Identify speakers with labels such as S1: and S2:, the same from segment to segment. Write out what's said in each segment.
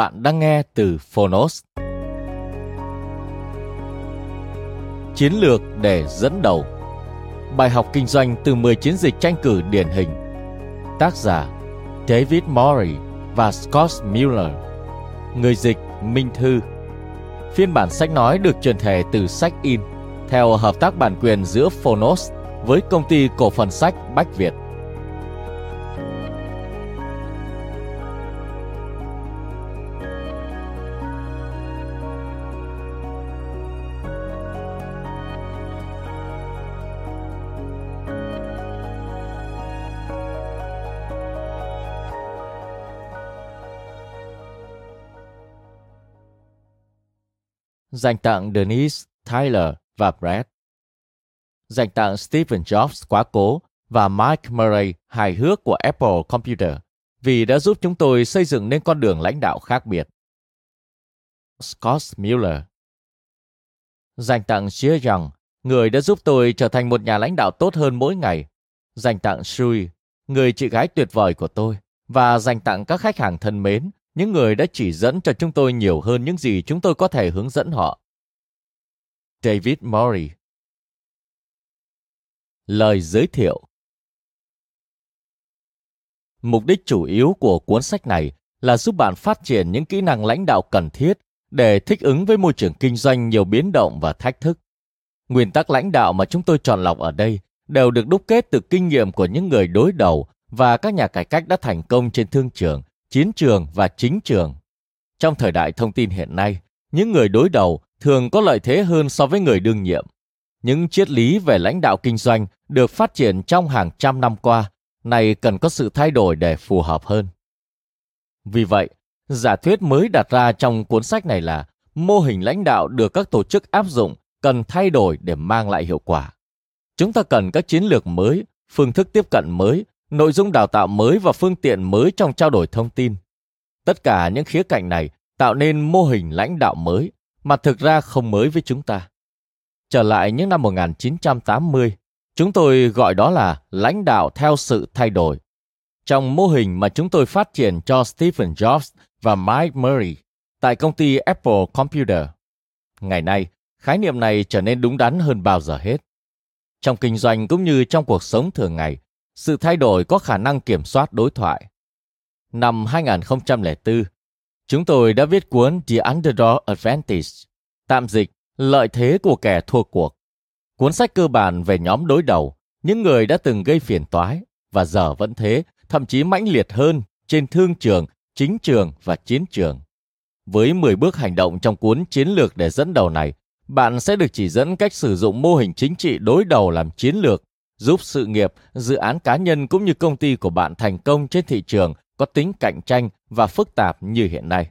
S1: Bạn đang nghe từ Phonos. Chiến lược để dẫn đầu Bài học kinh doanh từ 10 chiến dịch tranh cử điển hình Tác giả David Mori và Scott Miller Người dịch Minh Thư Phiên bản sách nói được truyền thể từ sách in, theo hợp tác bản quyền giữa Phonos với công ty cổ phần sách Bách Việt. Dành tặng Denise, Tyler và Brad. Dành tặng Stephen Jobs quá cố và Mike Murray hài hước của Apple Computer vì đã giúp chúng tôi xây dựng nên con đường lãnh đạo khác biệt. Scott Miller Dành tặng Xie Young, người đã giúp tôi trở thành một nhà lãnh đạo tốt hơn mỗi ngày. Dành tặng Shui, người chị gái tuyệt vời của tôi. Và dành tặng các khách hàng thân mến những người đã chỉ dẫn cho chúng tôi nhiều hơn những gì chúng tôi có thể hướng dẫn họ. David Murray Lời giới thiệu Mục đích chủ yếu của cuốn sách này là giúp bạn phát triển những kỹ năng lãnh đạo cần thiết để thích ứng với môi trường kinh doanh nhiều biến động và thách thức. Nguyên tắc lãnh đạo mà chúng tôi chọn lọc ở đây đều được đúc kết từ kinh nghiệm của những người đối đầu và các nhà cải cách đã thành công trên thương trường chiến trường và chính trường. Trong thời đại thông tin hiện nay, những người đối đầu thường có lợi thế hơn so với người đương nhiệm. Những triết lý về lãnh đạo kinh doanh được phát triển trong hàng trăm năm qua, này cần có sự thay đổi để phù hợp hơn. Vì vậy, giả thuyết mới đặt ra trong cuốn sách này là mô hình lãnh đạo được các tổ chức áp dụng cần thay đổi để mang lại hiệu quả. Chúng ta cần các chiến lược mới, phương thức tiếp cận mới nội dung đào tạo mới và phương tiện mới trong trao đổi thông tin. Tất cả những khía cạnh này tạo nên mô hình lãnh đạo mới mà thực ra không mới với chúng ta. Trở lại những năm 1980, chúng tôi gọi đó là lãnh đạo theo sự thay đổi. Trong mô hình mà chúng tôi phát triển cho Stephen Jobs và Mike Murray tại công ty Apple Computer. Ngày nay, khái niệm này trở nên đúng đắn hơn bao giờ hết. Trong kinh doanh cũng như trong cuộc sống thường ngày, sự thay đổi có khả năng kiểm soát đối thoại. Năm 2004, chúng tôi đã viết cuốn The Underdog Advantage, tạm dịch Lợi thế của kẻ thua cuộc. Cuốn sách cơ bản về nhóm đối đầu, những người đã từng gây phiền toái và giờ vẫn thế, thậm chí mãnh liệt hơn trên thương trường, chính trường và chiến trường. Với 10 bước hành động trong cuốn chiến lược để dẫn đầu này, bạn sẽ được chỉ dẫn cách sử dụng mô hình chính trị đối đầu làm chiến lược giúp sự nghiệp, dự án cá nhân cũng như công ty của bạn thành công trên thị trường có tính cạnh tranh và phức tạp như hiện nay.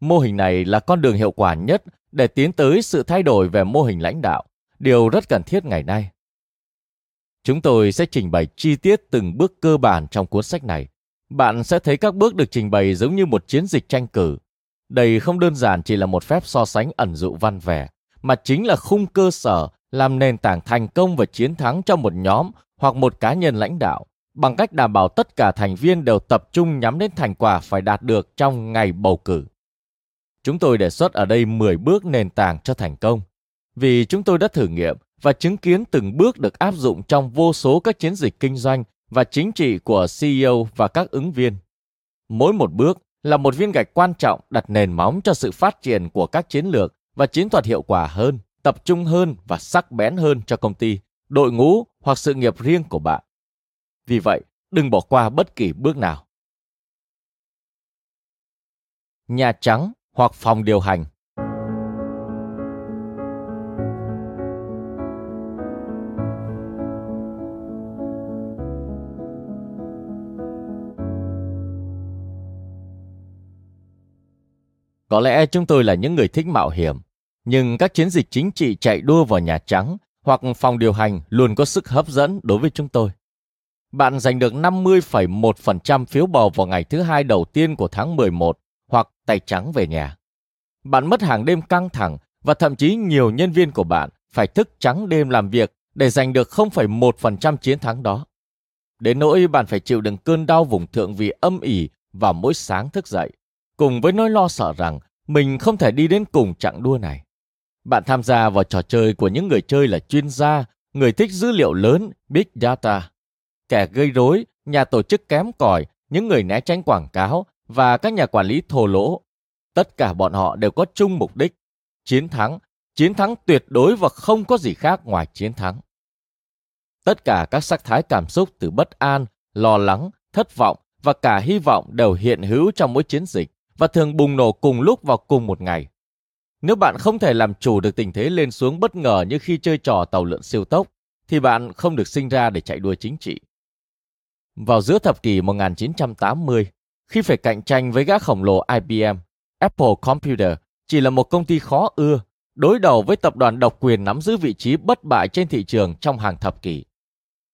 S1: Mô hình này là con đường hiệu quả nhất để tiến tới sự thay đổi về mô hình lãnh đạo, điều rất cần thiết ngày nay. Chúng tôi sẽ trình bày chi tiết từng bước cơ bản trong cuốn sách này. Bạn sẽ thấy các bước được trình bày giống như một chiến dịch tranh cử. Đây không đơn giản chỉ là một phép so sánh ẩn dụ văn vẻ, mà chính là khung cơ sở làm nền tảng thành công và chiến thắng cho một nhóm hoặc một cá nhân lãnh đạo bằng cách đảm bảo tất cả thành viên đều tập trung nhắm đến thành quả phải đạt được trong ngày bầu cử. Chúng tôi đề xuất ở đây 10 bước nền tảng cho thành công, vì chúng tôi đã thử nghiệm và chứng kiến từng bước được áp dụng trong vô số các chiến dịch kinh doanh và chính trị của CEO và các ứng viên. Mỗi một bước là một viên gạch quan trọng đặt nền móng cho sự phát triển của các chiến lược và chiến thuật hiệu quả hơn, tập trung hơn và sắc bén hơn cho công ty, đội ngũ hoặc sự nghiệp riêng của bạn. Vì vậy, đừng bỏ qua bất kỳ bước nào. Nhà Trắng hoặc phòng điều hành Có lẽ chúng tôi là những người thích mạo hiểm, nhưng các chiến dịch chính trị chạy đua vào Nhà Trắng hoặc phòng điều hành luôn có sức hấp dẫn đối với chúng tôi. Bạn giành được 50,1% phiếu bầu vào ngày thứ hai đầu tiên của tháng 11 hoặc tay trắng về nhà. Bạn mất hàng đêm căng thẳng và thậm chí nhiều nhân viên của bạn phải thức trắng đêm làm việc để giành được 0,1% chiến thắng đó. Đến nỗi bạn phải chịu đựng cơn đau vùng thượng vì âm ỉ vào mỗi sáng thức dậy cùng với nỗi lo sợ rằng mình không thể đi đến cùng chặng đua này. Bạn tham gia vào trò chơi của những người chơi là chuyên gia, người thích dữ liệu lớn, big data, kẻ gây rối, nhà tổ chức kém cỏi, những người né tránh quảng cáo và các nhà quản lý thô lỗ. Tất cả bọn họ đều có chung mục đích, chiến thắng, chiến thắng tuyệt đối và không có gì khác ngoài chiến thắng. Tất cả các sắc thái cảm xúc từ bất an, lo lắng, thất vọng và cả hy vọng đều hiện hữu trong mỗi chiến dịch và thường bùng nổ cùng lúc vào cùng một ngày. Nếu bạn không thể làm chủ được tình thế lên xuống bất ngờ như khi chơi trò tàu lượn siêu tốc, thì bạn không được sinh ra để chạy đua chính trị. Vào giữa thập kỷ 1980, khi phải cạnh tranh với gã khổng lồ IBM, Apple Computer chỉ là một công ty khó ưa, đối đầu với tập đoàn độc quyền nắm giữ vị trí bất bại trên thị trường trong hàng thập kỷ.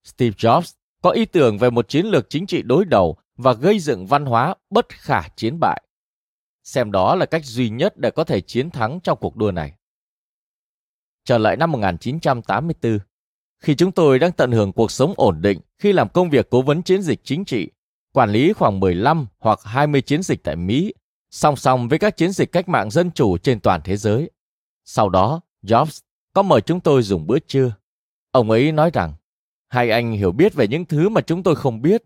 S1: Steve Jobs có ý tưởng về một chiến lược chính trị đối đầu và gây dựng văn hóa bất khả chiến bại xem đó là cách duy nhất để có thể chiến thắng trong cuộc đua này. Trở lại năm 1984, khi chúng tôi đang tận hưởng cuộc sống ổn định khi làm công việc cố vấn chiến dịch chính trị, quản lý khoảng 15 hoặc 20 chiến dịch tại Mỹ, song song với các chiến dịch cách mạng dân chủ trên toàn thế giới. Sau đó, Jobs có mời chúng tôi dùng bữa trưa. Ông ấy nói rằng, hai anh hiểu biết về những thứ mà chúng tôi không biết.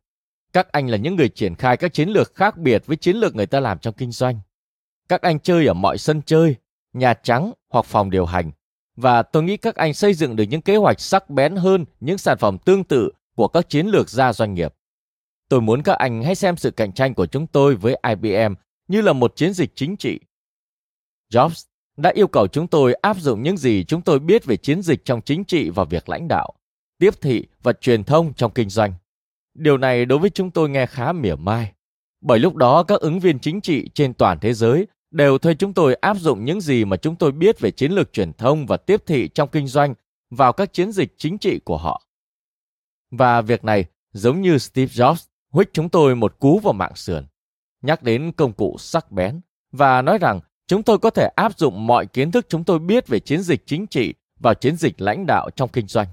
S1: Các anh là những người triển khai các chiến lược khác biệt với chiến lược người ta làm trong kinh doanh. Các anh chơi ở mọi sân chơi, nhà trắng hoặc phòng điều hành. Và tôi nghĩ các anh xây dựng được những kế hoạch sắc bén hơn những sản phẩm tương tự của các chiến lược gia doanh nghiệp. Tôi muốn các anh hãy xem sự cạnh tranh của chúng tôi với IBM như là một chiến dịch chính trị. Jobs đã yêu cầu chúng tôi áp dụng những gì chúng tôi biết về chiến dịch trong chính trị và việc lãnh đạo, tiếp thị và truyền thông trong kinh doanh. Điều này đối với chúng tôi nghe khá mỉa mai, bởi lúc đó các ứng viên chính trị trên toàn thế giới đều thuê chúng tôi áp dụng những gì mà chúng tôi biết về chiến lược truyền thông và tiếp thị trong kinh doanh vào các chiến dịch chính trị của họ. Và việc này giống như Steve Jobs huých chúng tôi một cú vào mạng sườn, nhắc đến công cụ sắc bén và nói rằng chúng tôi có thể áp dụng mọi kiến thức chúng tôi biết về chiến dịch chính trị vào chiến dịch lãnh đạo trong kinh doanh.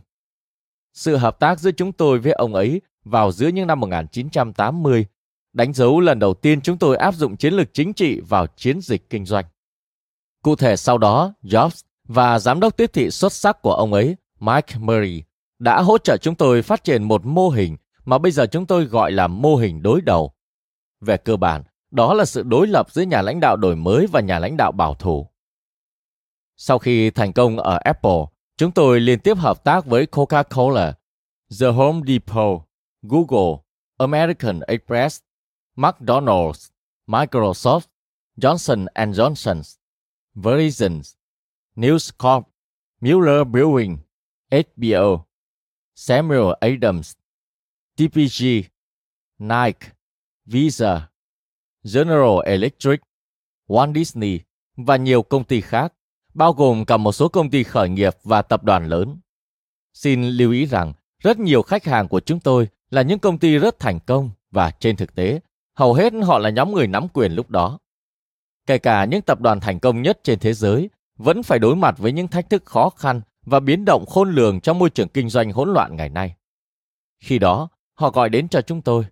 S1: Sự hợp tác giữa chúng tôi với ông ấy vào giữa những năm 1980 đánh dấu lần đầu tiên chúng tôi áp dụng chiến lược chính trị vào chiến dịch kinh doanh. Cụ thể sau đó, Jobs và giám đốc tiếp thị xuất sắc của ông ấy, Mike Murray, đã hỗ trợ chúng tôi phát triển một mô hình mà bây giờ chúng tôi gọi là mô hình đối đầu. Về cơ bản, đó là sự đối lập giữa nhà lãnh đạo đổi mới và nhà lãnh đạo bảo thủ. Sau khi thành công ở Apple, chúng tôi liên tiếp hợp tác với Coca-Cola, The Home Depot, Google, American Express McDonald's, Microsoft, Johnson Johnson, Verizon, News Corp, Mueller Brewing, HBO, Samuel Adams, TPG, Nike, Visa, General Electric, Walt Disney và nhiều công ty khác, bao gồm cả một số công ty khởi nghiệp và tập đoàn lớn. Xin lưu ý rằng, rất nhiều khách hàng của chúng tôi là những công ty rất thành công và trên thực tế, hầu hết họ là nhóm người nắm quyền lúc đó. Kể cả những tập đoàn thành công nhất trên thế giới vẫn phải đối mặt với những thách thức khó khăn và biến động khôn lường trong môi trường kinh doanh hỗn loạn ngày nay. Khi đó, họ gọi đến cho chúng tôi.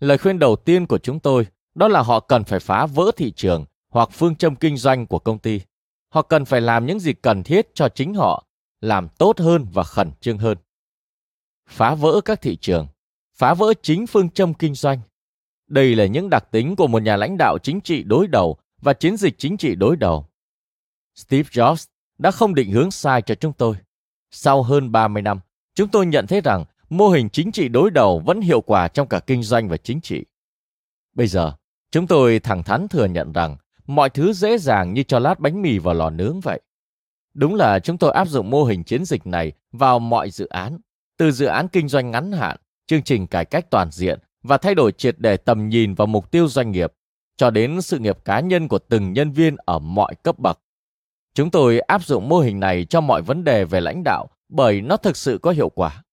S1: Lời khuyên đầu tiên của chúng tôi đó là họ cần phải phá vỡ thị trường hoặc phương châm kinh doanh của công ty. Họ cần phải làm những gì cần thiết cho chính họ, làm tốt hơn và khẩn trương hơn. Phá vỡ các thị trường, phá vỡ chính phương châm kinh doanh. Đây là những đặc tính của một nhà lãnh đạo chính trị đối đầu và chiến dịch chính trị đối đầu. Steve Jobs đã không định hướng sai cho chúng tôi. Sau hơn 30 năm, chúng tôi nhận thấy rằng mô hình chính trị đối đầu vẫn hiệu quả trong cả kinh doanh và chính trị. Bây giờ, chúng tôi thẳng thắn thừa nhận rằng mọi thứ dễ dàng như cho lát bánh mì vào lò nướng vậy. Đúng là chúng tôi áp dụng mô hình chiến dịch này vào mọi dự án, từ dự án kinh doanh ngắn hạn, chương trình cải cách toàn diện và thay đổi triệt để tầm nhìn và mục tiêu doanh nghiệp, cho đến sự nghiệp cá nhân của từng nhân viên ở mọi cấp bậc. Chúng tôi áp dụng mô hình này cho mọi vấn đề về lãnh đạo bởi nó thực sự có hiệu quả.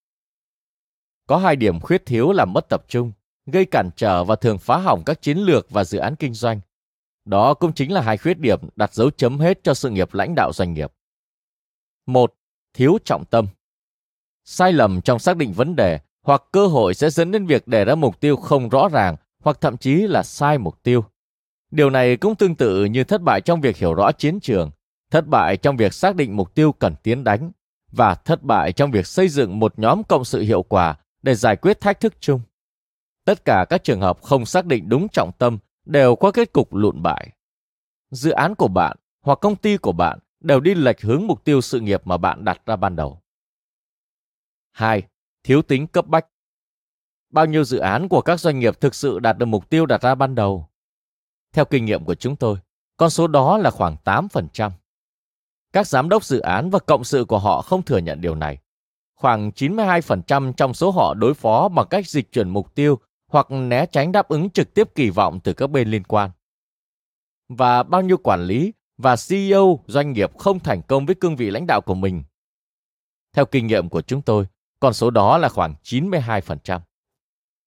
S1: Có hai điểm khuyết thiếu làm mất tập trung, gây cản trở và thường phá hỏng các chiến lược và dự án kinh doanh. Đó cũng chính là hai khuyết điểm đặt dấu chấm hết cho sự nghiệp lãnh đạo doanh nghiệp. Một, thiếu trọng tâm. Sai lầm trong xác định vấn đề hoặc cơ hội sẽ dẫn đến việc đề ra mục tiêu không rõ ràng hoặc thậm chí là sai mục tiêu. Điều này cũng tương tự như thất bại trong việc hiểu rõ chiến trường, thất bại trong việc xác định mục tiêu cần tiến đánh và thất bại trong việc xây dựng một nhóm cộng sự hiệu quả để giải quyết thách thức chung. Tất cả các trường hợp không xác định đúng trọng tâm đều có kết cục lụn bại. Dự án của bạn hoặc công ty của bạn đều đi lệch hướng mục tiêu sự nghiệp mà bạn đặt ra ban đầu. 2. Thiếu tính cấp bách. Bao nhiêu dự án của các doanh nghiệp thực sự đạt được mục tiêu đặt ra ban đầu? Theo kinh nghiệm của chúng tôi, con số đó là khoảng 8%. Các giám đốc dự án và cộng sự của họ không thừa nhận điều này. Khoảng 92% trong số họ đối phó bằng cách dịch chuyển mục tiêu hoặc né tránh đáp ứng trực tiếp kỳ vọng từ các bên liên quan. Và bao nhiêu quản lý và CEO doanh nghiệp không thành công với cương vị lãnh đạo của mình. Theo kinh nghiệm của chúng tôi, con số đó là khoảng 92%.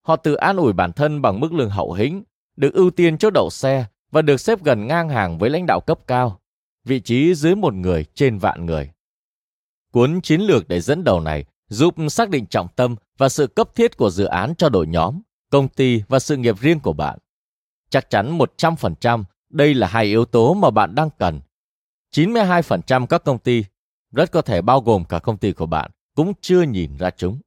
S1: Họ tự an ủi bản thân bằng mức lương hậu hĩnh, được ưu tiên chỗ đậu xe và được xếp gần ngang hàng với lãnh đạo cấp cao, vị trí dưới một người trên vạn người. Cuốn chiến lược để dẫn đầu này giúp xác định trọng tâm và sự cấp thiết của dự án cho đội nhóm, công ty và sự nghiệp riêng của bạn. Chắc chắn 100% đây là hai yếu tố mà bạn đang cần. 92% các công ty, rất có thể bao gồm cả công ty của bạn, cũng chưa nhìn ra chúng.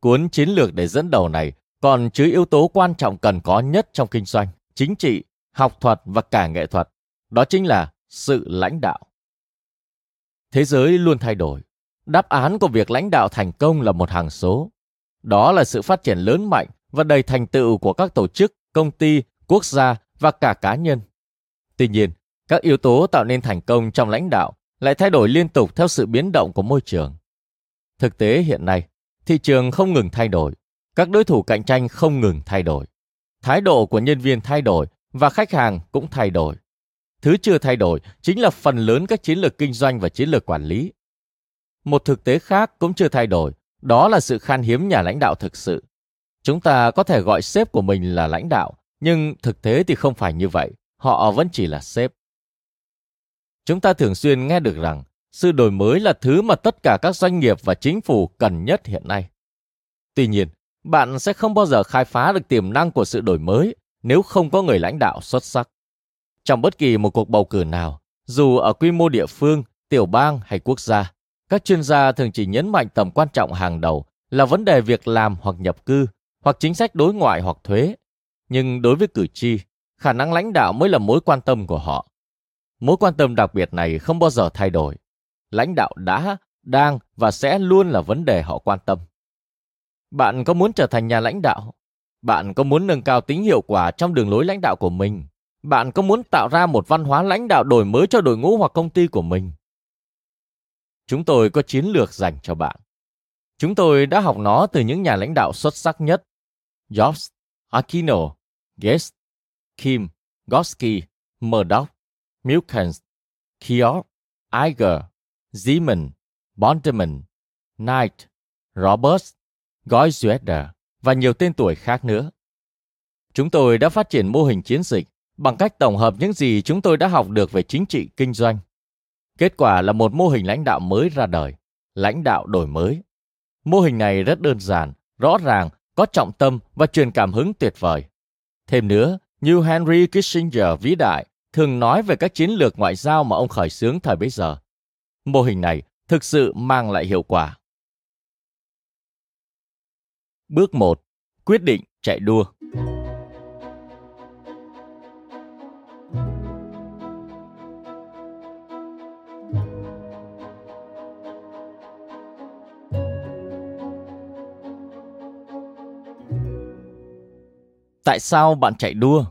S1: Cuốn chiến lược để dẫn đầu này còn chứa yếu tố quan trọng cần có nhất trong kinh doanh, chính trị, học thuật và cả nghệ thuật. Đó chính là sự lãnh đạo. Thế giới luôn thay đổi. Đáp án của việc lãnh đạo thành công là một hàng số. Đó là sự phát triển lớn mạnh và đầy thành tựu của các tổ chức, công ty, quốc gia và cả cá nhân. Tuy nhiên, các yếu tố tạo nên thành công trong lãnh đạo lại thay đổi liên tục theo sự biến động của môi trường. Thực tế hiện nay, thị trường không ngừng thay đổi, các đối thủ cạnh tranh không ngừng thay đổi. Thái độ của nhân viên thay đổi và khách hàng cũng thay đổi. Thứ chưa thay đổi chính là phần lớn các chiến lược kinh doanh và chiến lược quản lý. Một thực tế khác cũng chưa thay đổi, đó là sự khan hiếm nhà lãnh đạo thực sự. Chúng ta có thể gọi sếp của mình là lãnh đạo, nhưng thực tế thì không phải như vậy, họ vẫn chỉ là sếp. Chúng ta thường xuyên nghe được rằng sự đổi mới là thứ mà tất cả các doanh nghiệp và chính phủ cần nhất hiện nay. Tuy nhiên, bạn sẽ không bao giờ khai phá được tiềm năng của sự đổi mới nếu không có người lãnh đạo xuất sắc. Trong bất kỳ một cuộc bầu cử nào, dù ở quy mô địa phương, tiểu bang hay quốc gia, các chuyên gia thường chỉ nhấn mạnh tầm quan trọng hàng đầu là vấn đề việc làm hoặc nhập cư, hoặc chính sách đối ngoại hoặc thuế. Nhưng đối với cử tri, khả năng lãnh đạo mới là mối quan tâm của họ. Mối quan tâm đặc biệt này không bao giờ thay đổi. Lãnh đạo đã, đang và sẽ luôn là vấn đề họ quan tâm. Bạn có muốn trở thành nhà lãnh đạo? Bạn có muốn nâng cao tính hiệu quả trong đường lối lãnh đạo của mình? Bạn có muốn tạo ra một văn hóa lãnh đạo đổi mới cho đội ngũ hoặc công ty của mình? Chúng tôi có chiến lược dành cho bạn. Chúng tôi đã học nó từ những nhà lãnh đạo xuất sắc nhất. Jobs, Aquino, Gates, Kim, Goski, Murdoch, Milkens, Kiosk, Iger, Zeman, Bonderman, Knight, Roberts, Goizueder và nhiều tên tuổi khác nữa. Chúng tôi đã phát triển mô hình chiến dịch bằng cách tổng hợp những gì chúng tôi đã học được về chính trị kinh doanh. Kết quả là một mô hình lãnh đạo mới ra đời, lãnh đạo đổi mới. Mô hình này rất đơn giản, rõ ràng, có trọng tâm và truyền cảm hứng tuyệt vời. Thêm nữa, như Henry Kissinger vĩ đại thường nói về các chiến lược ngoại giao mà ông khởi xướng thời bấy giờ. Mô hình này thực sự mang lại hiệu quả. Bước 1. Quyết định chạy đua. Tại sao bạn chạy đua?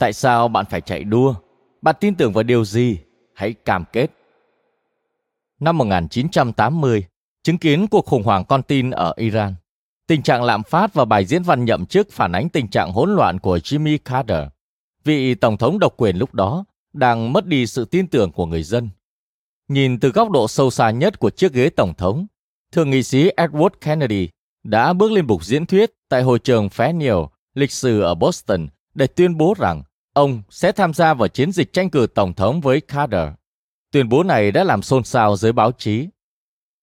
S1: Tại sao bạn phải chạy đua? Bạn tin tưởng vào điều gì? Hãy cam kết. Năm 1980, chứng kiến cuộc khủng hoảng con tin ở Iran. Tình trạng lạm phát và bài diễn văn nhậm chức phản ánh tình trạng hỗn loạn của Jimmy Carter. Vị tổng thống độc quyền lúc đó đang mất đi sự tin tưởng của người dân. Nhìn từ góc độ sâu xa nhất của chiếc ghế tổng thống, thượng nghị sĩ Edward Kennedy đã bước lên bục diễn thuyết tại hội trường Faneuil lịch sử ở Boston để tuyên bố rằng ông sẽ tham gia vào chiến dịch tranh cử tổng thống với Carter. Tuyên bố này đã làm xôn xao giới báo chí.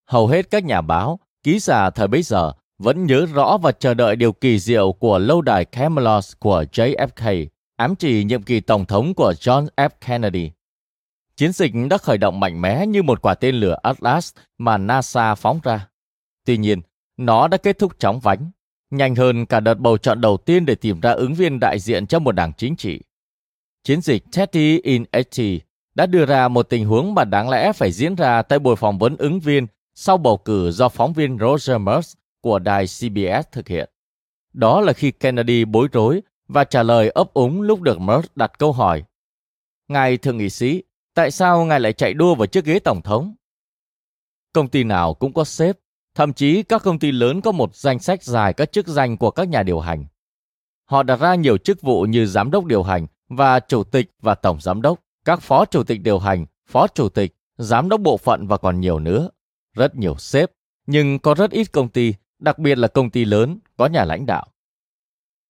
S1: Hầu hết các nhà báo, ký giả thời bấy giờ vẫn nhớ rõ và chờ đợi điều kỳ diệu của lâu đài Camelot của JFK, ám chỉ nhiệm kỳ tổng thống của John F. Kennedy. Chiến dịch đã khởi động mạnh mẽ như một quả tên lửa Atlas mà NASA phóng ra. Tuy nhiên, nó đã kết thúc chóng vánh, nhanh hơn cả đợt bầu chọn đầu tiên để tìm ra ứng viên đại diện cho một đảng chính trị. Chiến dịch Teddy in 80 đã đưa ra một tình huống mà đáng lẽ phải diễn ra tại buổi phỏng vấn ứng viên sau bầu cử do phóng viên Roger Murs của đài CBS thực hiện. Đó là khi Kennedy bối rối và trả lời ấp úng lúc được Murs đặt câu hỏi. Ngài thượng nghị sĩ, tại sao ngài lại chạy đua vào chiếc ghế tổng thống? Công ty nào cũng có sếp, thậm chí các công ty lớn có một danh sách dài các chức danh của các nhà điều hành. Họ đặt ra nhiều chức vụ như giám đốc điều hành và chủ tịch và tổng giám đốc, các phó chủ tịch điều hành, phó chủ tịch, giám đốc bộ phận và còn nhiều nữa. Rất nhiều sếp, nhưng có rất ít công ty, đặc biệt là công ty lớn, có nhà lãnh đạo.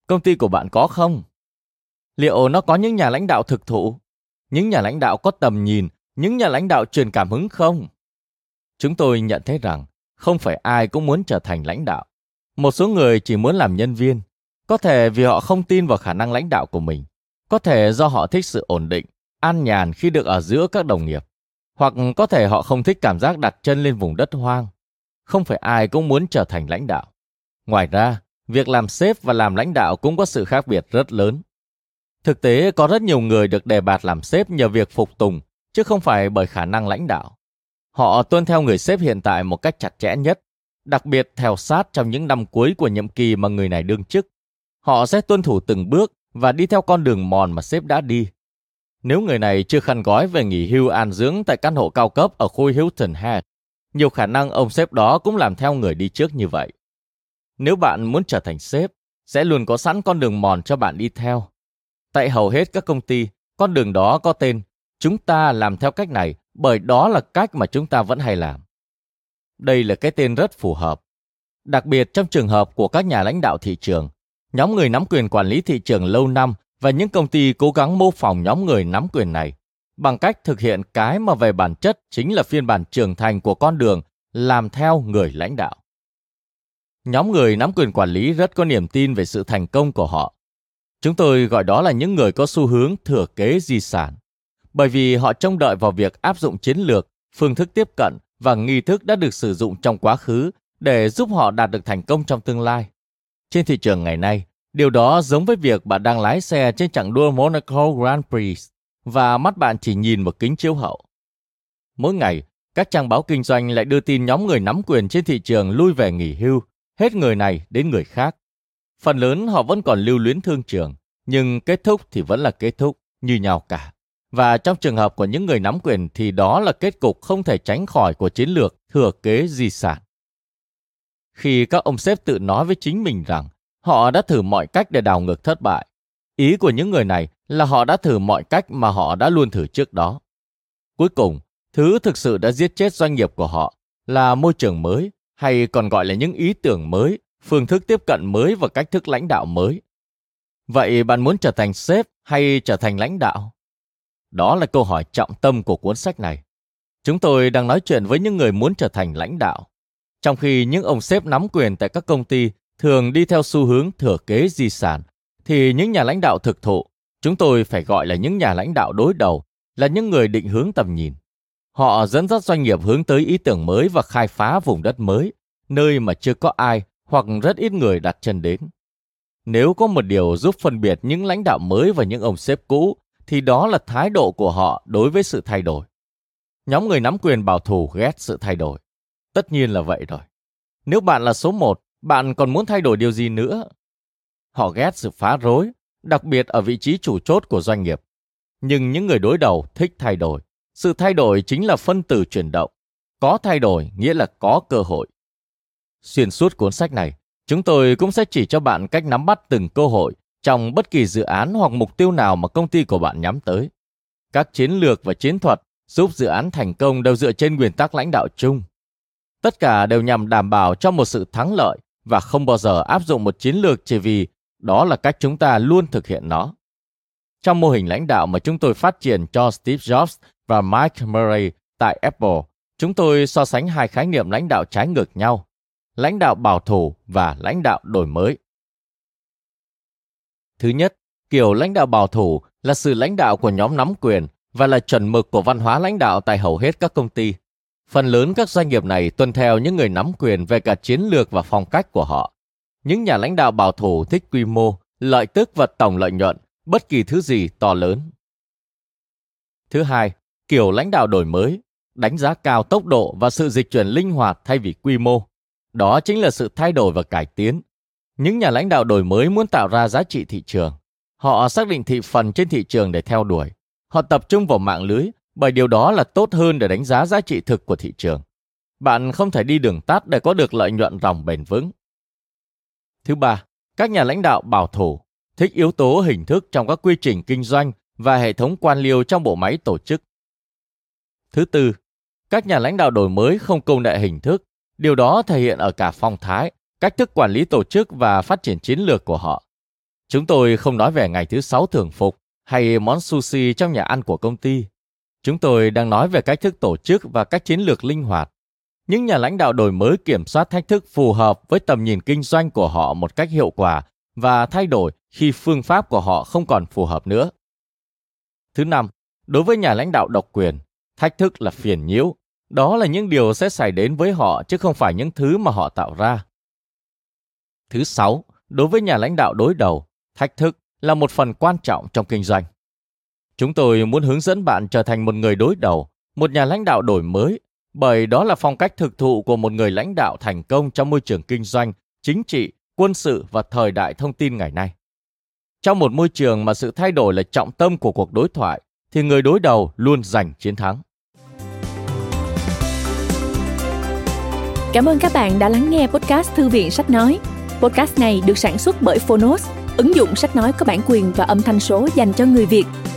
S1: Công ty của bạn có không? Liệu nó có những nhà lãnh đạo thực thụ? Những nhà lãnh đạo có tầm nhìn, những nhà lãnh đạo truyền cảm hứng không? Chúng tôi nhận thấy rằng không phải ai cũng muốn trở thành lãnh đạo. Một số người chỉ muốn làm nhân viên, có thể vì họ không tin vào khả năng lãnh đạo của mình có thể do họ thích sự ổn định, an nhàn khi được ở giữa các đồng nghiệp, hoặc có thể họ không thích cảm giác đặt chân lên vùng đất hoang. Không phải ai cũng muốn trở thành lãnh đạo. Ngoài ra, việc làm sếp và làm lãnh đạo cũng có sự khác biệt rất lớn. Thực tế có rất nhiều người được đề bạt làm sếp nhờ việc phục tùng, chứ không phải bởi khả năng lãnh đạo. Họ tuân theo người sếp hiện tại một cách chặt chẽ nhất, đặc biệt theo sát trong những năm cuối của nhiệm kỳ mà người này đương chức. Họ sẽ tuân thủ từng bước và đi theo con đường mòn mà sếp đã đi. Nếu người này chưa khăn gói về nghỉ hưu an dưỡng tại căn hộ cao cấp ở khu Hilton Head, nhiều khả năng ông sếp đó cũng làm theo người đi trước như vậy. Nếu bạn muốn trở thành sếp, sẽ luôn có sẵn con đường mòn cho bạn đi theo. Tại hầu hết các công ty, con đường đó có tên chúng ta làm theo cách này bởi đó là cách mà chúng ta vẫn hay làm. Đây là cái tên rất phù hợp. Đặc biệt trong trường hợp của các nhà lãnh đạo thị trường, nhóm người nắm quyền quản lý thị trường lâu năm và những công ty cố gắng mô phỏng nhóm người nắm quyền này bằng cách thực hiện cái mà về bản chất chính là phiên bản trưởng thành của con đường làm theo người lãnh đạo. Nhóm người nắm quyền quản lý rất có niềm tin về sự thành công của họ. Chúng tôi gọi đó là những người có xu hướng thừa kế di sản, bởi vì họ trông đợi vào việc áp dụng chiến lược, phương thức tiếp cận và nghi thức đã được sử dụng trong quá khứ để giúp họ đạt được thành công trong tương lai. Trên thị trường ngày nay, điều đó giống với việc bạn đang lái xe trên chặng đua Monaco Grand Prix và mắt bạn chỉ nhìn một kính chiếu hậu. Mỗi ngày, các trang báo kinh doanh lại đưa tin nhóm người nắm quyền trên thị trường lui về nghỉ hưu, hết người này đến người khác. Phần lớn họ vẫn còn lưu luyến thương trường, nhưng kết thúc thì vẫn là kết thúc, như nhau cả. Và trong trường hợp của những người nắm quyền thì đó là kết cục không thể tránh khỏi của chiến lược thừa kế di sản khi các ông sếp tự nói với chính mình rằng họ đã thử mọi cách để đào ngược thất bại. Ý của những người này là họ đã thử mọi cách mà họ đã luôn thử trước đó. Cuối cùng, thứ thực sự đã giết chết doanh nghiệp của họ là môi trường mới hay còn gọi là những ý tưởng mới, phương thức tiếp cận mới và cách thức lãnh đạo mới. Vậy bạn muốn trở thành sếp hay trở thành lãnh đạo? Đó là câu hỏi trọng tâm của cuốn sách này. Chúng tôi đang nói chuyện với những người muốn trở thành lãnh đạo trong khi những ông sếp nắm quyền tại các công ty thường đi theo xu hướng thừa kế di sản, thì những nhà lãnh đạo thực thụ, chúng tôi phải gọi là những nhà lãnh đạo đối đầu, là những người định hướng tầm nhìn. Họ dẫn dắt doanh nghiệp hướng tới ý tưởng mới và khai phá vùng đất mới, nơi mà chưa có ai hoặc rất ít người đặt chân đến. Nếu có một điều giúp phân biệt những lãnh đạo mới và những ông sếp cũ, thì đó là thái độ của họ đối với sự thay đổi. Nhóm người nắm quyền bảo thủ ghét sự thay đổi. Tất nhiên là vậy rồi. Nếu bạn là số một, bạn còn muốn thay đổi điều gì nữa? Họ ghét sự phá rối, đặc biệt ở vị trí chủ chốt của doanh nghiệp. Nhưng những người đối đầu thích thay đổi. Sự thay đổi chính là phân tử chuyển động. Có thay đổi nghĩa là có cơ hội. Xuyên suốt cuốn sách này, chúng tôi cũng sẽ chỉ cho bạn cách nắm bắt từng cơ hội trong bất kỳ dự án hoặc mục tiêu nào mà công ty của bạn nhắm tới. Các chiến lược và chiến thuật giúp dự án thành công đều dựa trên nguyên tắc lãnh đạo chung. Tất cả đều nhằm đảm bảo cho một sự thắng lợi và không bao giờ áp dụng một chiến lược chỉ vì đó là cách chúng ta luôn thực hiện nó. Trong mô hình lãnh đạo mà chúng tôi phát triển cho Steve Jobs và Mike Murray tại Apple, chúng tôi so sánh hai khái niệm lãnh đạo trái ngược nhau, lãnh đạo bảo thủ và lãnh đạo đổi mới. Thứ nhất, kiểu lãnh đạo bảo thủ là sự lãnh đạo của nhóm nắm quyền và là chuẩn mực của văn hóa lãnh đạo tại hầu hết các công ty. Phần lớn các doanh nghiệp này tuân theo những người nắm quyền về cả chiến lược và phong cách của họ. Những nhà lãnh đạo bảo thủ thích quy mô, lợi tức và tổng lợi nhuận, bất kỳ thứ gì to lớn. Thứ hai, kiểu lãnh đạo đổi mới, đánh giá cao tốc độ và sự dịch chuyển linh hoạt thay vì quy mô. Đó chính là sự thay đổi và cải tiến. Những nhà lãnh đạo đổi mới muốn tạo ra giá trị thị trường. Họ xác định thị phần trên thị trường để theo đuổi. Họ tập trung vào mạng lưới bởi điều đó là tốt hơn để đánh giá giá trị thực của thị trường. Bạn không thể đi đường tắt để có được lợi nhuận ròng bền vững. Thứ ba, các nhà lãnh đạo bảo thủ thích yếu tố hình thức trong các quy trình kinh doanh và hệ thống quan liêu trong bộ máy tổ chức. Thứ tư, các nhà lãnh đạo đổi mới không công nghệ hình thức. Điều đó thể hiện ở cả phong thái, cách thức quản lý tổ chức và phát triển chiến lược của họ. Chúng tôi không nói về ngày thứ sáu thường phục hay món sushi trong nhà ăn của công ty. Chúng tôi đang nói về cách thức tổ chức và các chiến lược linh hoạt. Những nhà lãnh đạo đổi mới kiểm soát thách thức phù hợp với tầm nhìn kinh doanh của họ một cách hiệu quả và thay đổi khi phương pháp của họ không còn phù hợp nữa. Thứ năm, đối với nhà lãnh đạo độc quyền, thách thức là phiền nhiễu. Đó là những điều sẽ xảy đến với họ chứ không phải những thứ mà họ tạo ra. Thứ sáu, đối với nhà lãnh đạo đối đầu, thách thức là một phần quan trọng trong kinh doanh. Chúng tôi muốn hướng dẫn bạn trở thành một người đối đầu, một nhà lãnh đạo đổi mới, bởi đó là phong cách thực thụ của một người lãnh đạo thành công trong môi trường kinh doanh, chính trị, quân sự và thời đại thông tin ngày nay. Trong một môi trường mà sự thay đổi là trọng tâm của cuộc đối thoại, thì người đối đầu luôn giành chiến thắng.
S2: Cảm ơn các bạn đã lắng nghe podcast Thư viện Sách Nói. Podcast này được sản xuất bởi Phonos, ứng dụng sách nói có bản quyền và âm thanh số dành cho người Việt.